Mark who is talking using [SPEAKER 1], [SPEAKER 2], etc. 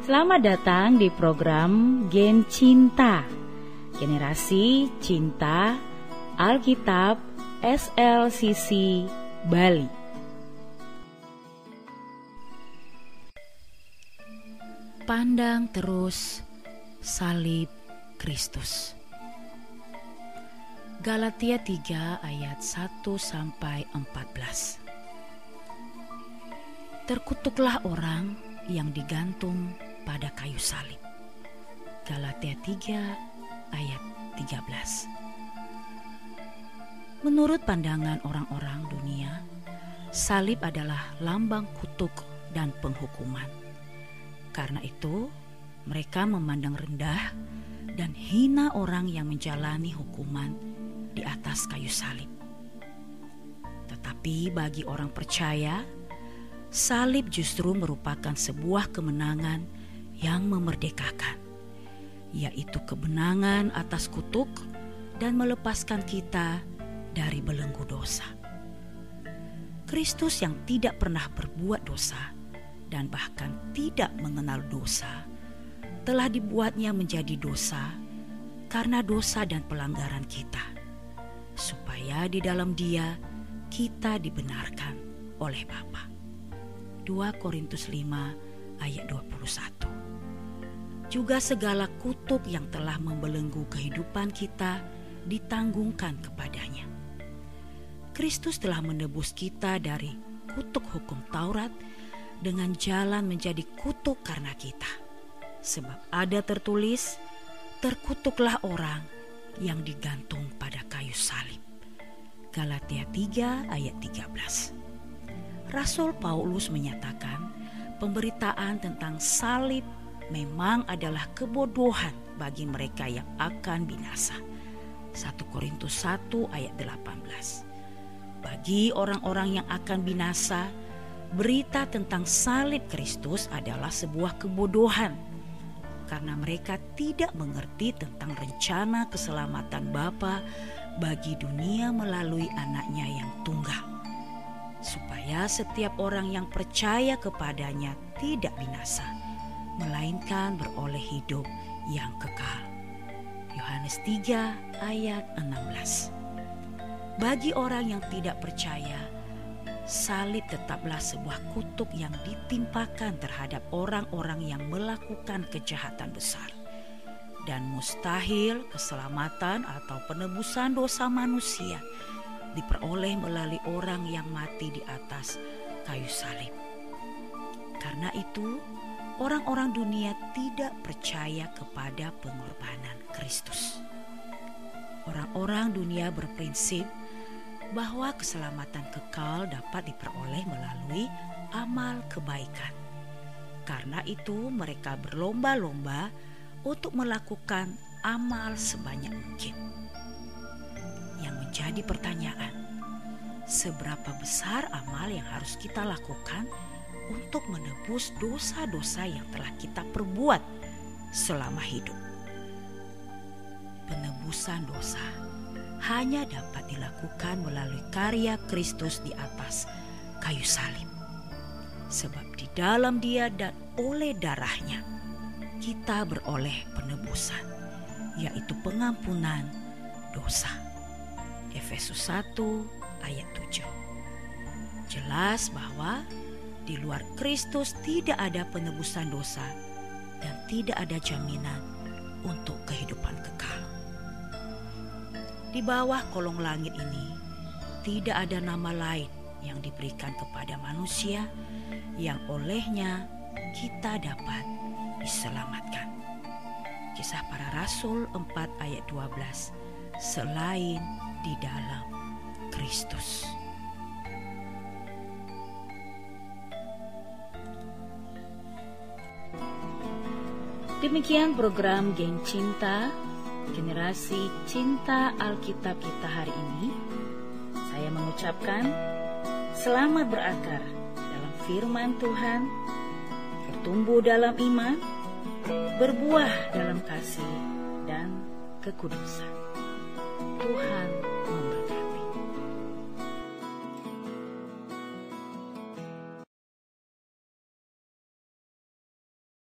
[SPEAKER 1] Selamat datang di program Gen Cinta. Generasi Cinta Alkitab SLCC Bali. Pandang terus salib Kristus. Galatia 3 ayat 1 sampai 14 Terkutuklah orang yang digantung pada kayu salib. Galatia 3 ayat 13. Menurut pandangan orang-orang dunia, salib adalah lambang kutuk dan penghukuman. Karena itu, mereka memandang rendah dan hina orang yang menjalani hukuman di atas kayu salib. Tetapi bagi orang percaya, salib justru merupakan sebuah kemenangan yang memerdekakan, yaitu kemenangan atas kutuk dan melepaskan kita dari belenggu dosa. Kristus yang tidak pernah berbuat dosa dan bahkan tidak mengenal dosa, telah dibuatnya menjadi dosa karena dosa dan pelanggaran kita, supaya di dalam Dia kita dibenarkan oleh Bapa. 2 Korintus 5 ayat 21. Juga segala kutuk yang telah membelenggu kehidupan kita ditanggungkan kepadanya. Kristus telah menebus kita dari kutuk hukum Taurat dengan jalan menjadi kutuk karena kita. Sebab ada tertulis, terkutuklah orang yang digantung pada kayu salib. Galatia 3 ayat 13. Rasul Paulus menyatakan pemberitaan tentang salib memang adalah kebodohan bagi mereka yang akan binasa. 1 Korintus 1 ayat 18. Bagi orang-orang yang akan binasa, berita tentang salib Kristus adalah sebuah kebodohan karena mereka tidak mengerti tentang rencana keselamatan Bapa bagi dunia melalui anaknya yang tunggal supaya setiap orang yang percaya kepadanya tidak binasa, melainkan beroleh hidup yang kekal. Yohanes 3 ayat 16 Bagi orang yang tidak percaya, salib tetaplah sebuah kutuk yang ditimpakan terhadap orang-orang yang melakukan kejahatan besar. Dan mustahil keselamatan atau penebusan dosa manusia diperoleh melalui orang yang mati di atas kayu salib. Karena itu, orang-orang dunia tidak percaya kepada pengorbanan Kristus. Orang-orang dunia berprinsip bahwa keselamatan kekal dapat diperoleh melalui amal kebaikan. Karena itu, mereka berlomba-lomba untuk melakukan amal sebanyak mungkin yang menjadi pertanyaan, seberapa besar amal yang harus kita lakukan untuk menebus dosa-dosa yang telah kita perbuat selama hidup? Penebusan dosa hanya dapat dilakukan melalui karya Kristus di atas kayu salib. Sebab di dalam dia dan oleh darahnya kita beroleh penebusan, yaitu pengampunan dosa. Efesus 1 ayat 7. Jelas bahwa di luar Kristus tidak ada penebusan dosa dan tidak ada jaminan untuk kehidupan kekal. Di bawah kolong langit ini tidak ada nama lain yang diberikan kepada manusia yang olehnya kita dapat diselamatkan. Kisah para Rasul 4 ayat 12 Selain di dalam Kristus. Demikian program Geng Cinta, generasi cinta Alkitab kita hari ini. Saya mengucapkan selamat berakar dalam firman Tuhan, bertumbuh dalam iman, berbuah dalam kasih dan kekudusan. Tuhan